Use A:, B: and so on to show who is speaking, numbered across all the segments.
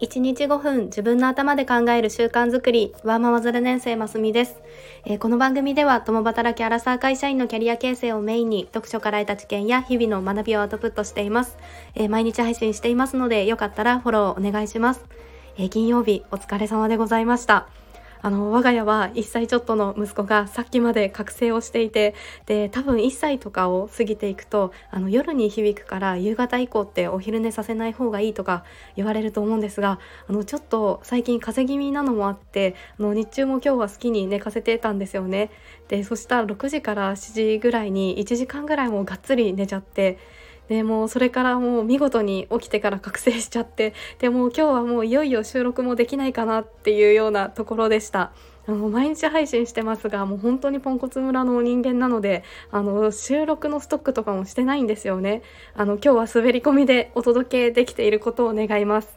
A: 1日5分自分の頭で考える習慣づくり。ワーママズル年生ますみです、えー、この番組では共働きアラサー会社員のキャリア形成をメインに読書から得た知見や日々の学びをアウトプットしています、えー、毎日配信していますのでよかったらフォローお願いします、えー、金曜日お疲れ様でございました。あの我が家は1歳ちょっとの息子がさっきまで覚醒をしていてで多分1歳とかを過ぎていくとあの夜に響くから夕方以降ってお昼寝させない方がいいとか言われると思うんですがあのちょっと最近風邪気味なのもあってあの日中も今日は好きに寝かせてたんですよね。でそしたら6時から7時ぐらいに1時間ぐらいもがっつり寝ちゃって。でもうそれからもう見事に起きてから覚醒しちゃってでも今日はもういよいよ収録もできないかなっていうようなところでした。あの毎日配信してますがもう本当にポンコツ村の人間なのであの収録のストックとかもしてないんですよね。あの今日は滑り込みでお届けできていることを願います。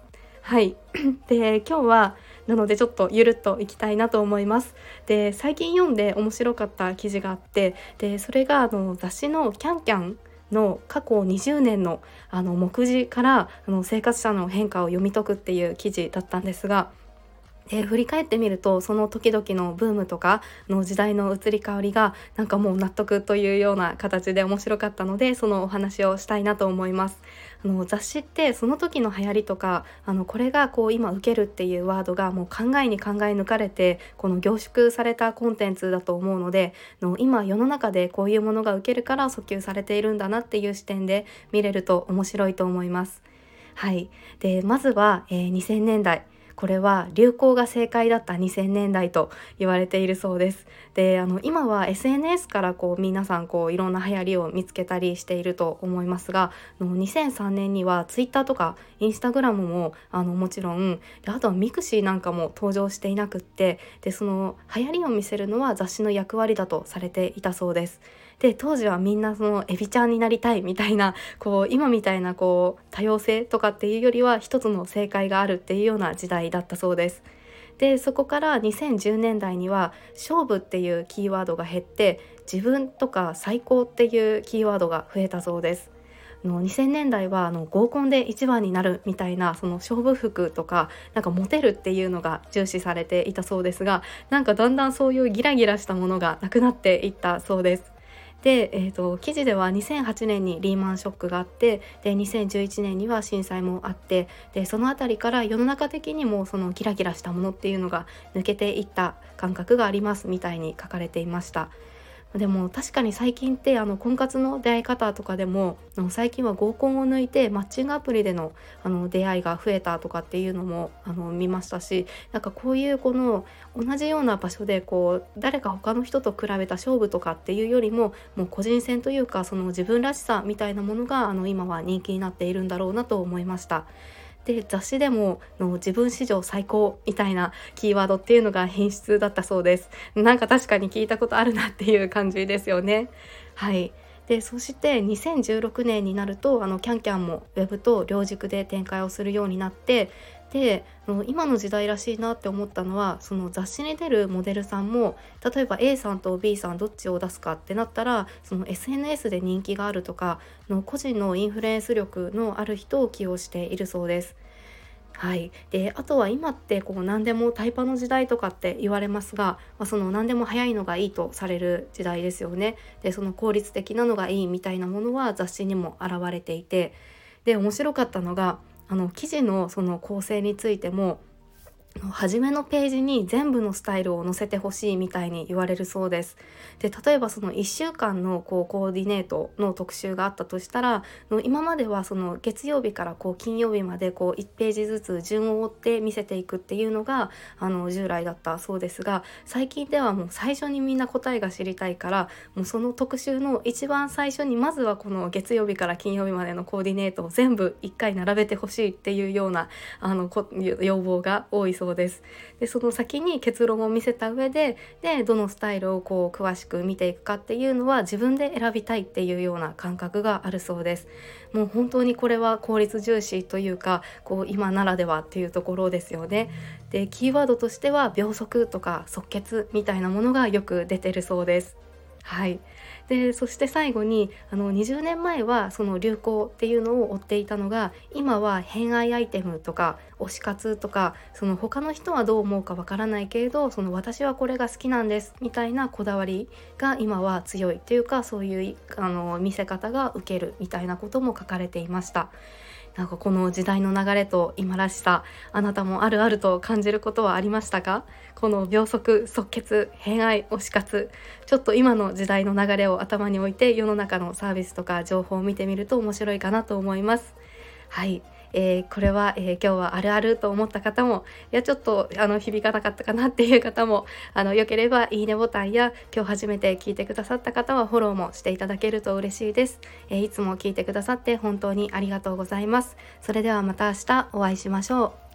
A: はい。で今日はなのでちょっとゆるっといきたいなと思います。で最近読んで面白かった記事があってでそれがあの雑誌の「キャンキャン」の過去20年のあの目次からあの生活者の変化を読み解くっていう記事だったんですがで振り返ってみるとその時々のブームとかの時代の移り変わりがなんかもう納得というような形で面白かったのでそのお話をしたいなと思います。あの雑誌ってその時の流行りとかあのこれがこう今受けるっていうワードがもう考えに考え抜かれてこの凝縮されたコンテンツだと思うのでの今世の中でこういうものが受けるから訴求されているんだなっていう視点で見れると面白いと思います。はい、でまずは、えー、2000年代これは流行が正解だった2000年代と言われているそうです。であの今は SNS からこう皆さんこういろんな流行りを見つけたりしていると思いますがの2003年には Twitter とか Instagram もあのもちろんであとは mixi なんかも登場していなくってでその流行りを見せるのは雑誌の役割だとされていたそうです。で当時はみんなそのエビちゃんになりたいみたいなこう今みたいなこう多様性とかっていうよりは一つの正解があるっていうような時代だったそうです。でそこから2010年代には「勝負」っていうキーワードが減って「自分」とか「最高」っていうキーワードが増えたそうです。の2000年代はあの合コンで一番になるみたいなその勝負服とかなんかモテるっていうのが重視されていたそうですがなんかだんだんそういうギラギラしたものがなくなっていったそうです。で、えーと、記事では2008年にリーマンショックがあってで2011年には震災もあってでその辺りから世の中的にもそのキラキラしたものっていうのが抜けていった感覚がありますみたいに書かれていました。でも確かに最近ってあの婚活の出会い方とかでも最近は合コンを抜いてマッチングアプリでのあの出会いが増えたとかっていうのもあの見ましたしなんかこういうこの同じような場所でこう誰か他の人と比べた勝負とかっていうよりももう個人戦というかその自分らしさみたいなものがあの今は人気になっているんだろうなと思いました。で雑誌でもの自分史上最高みたいなキーワードっていうのが品質だったそうです。なんか確かに聞いたことあるなっていう感じですよね。はい。でそして2016年になるとあのキャンキャンもウェブと両軸で展開をするようになってで今の時代らしいなって思ったのはその雑誌に出るモデルさんも例えば A さんと B さんどっちを出すかってなったらその SNS で人気があるとかの個人のインフルエンス力のある人を起用しているそうです。はい、であとは今ってこう何でもタイパの時代とかって言われますが、まあ、その何でも早いのがいいとされる時代ですよね。でその効率的なのがいいみたいなものは雑誌にも現れていてで面白かったのがあの記事のその構成についても初めのページに全部のスタイルを載せてほしいみたいに言われるそうです。で例えばその1週間のこうコーディネートの特集があったとしたら今まではその月曜日からこう金曜日までこう1ページずつ順を追って見せていくっていうのがあの従来だったそうですが最近ではもう最初にみんな答えが知りたいからもうその特集の一番最初にまずはこの月曜日から金曜日までのコーディネートを全部1回並べてほしいっていうようなあの要望が多いそうですそうです。でその先に結論を見せた上ででどのスタイルをこう詳しく見ていくかっていうのは自分で選びたいっていうような感覚があるそうです。もう本当にこれは効率重視というかこう今ならではっていうところですよね。でキーワードとしては秒速とか即決みたいなものがよく出てるそうです。はいでそして最後にあの20年前はその流行っていうのを追っていたのが今は偏愛アイテムとか推し活とかその他の人はどう思うかわからないけれどその私はこれが好きなんですみたいなこだわりが今は強いというかそういうあの見せ方が受けるみたいなことも書かれていました。なんかこの時代の流れと今らしさあなたもあるあると感じることはありましたか？この秒速即決偏愛推し活ちょっと今の時代の流れを頭に置いて世の中のサービスとか情報を見てみると面白いかなと思います。はい。えー、これは、えー、今日はあるあると思った方もいやちょっとあの響かなかったかなっていう方も あのよければいいねボタンや今日初めて聞いてくださった方はフォローもしていただけると嬉しいです、えー、いつも聞いてくださって本当にありがとうございます。それではまた明日お会いしましょう。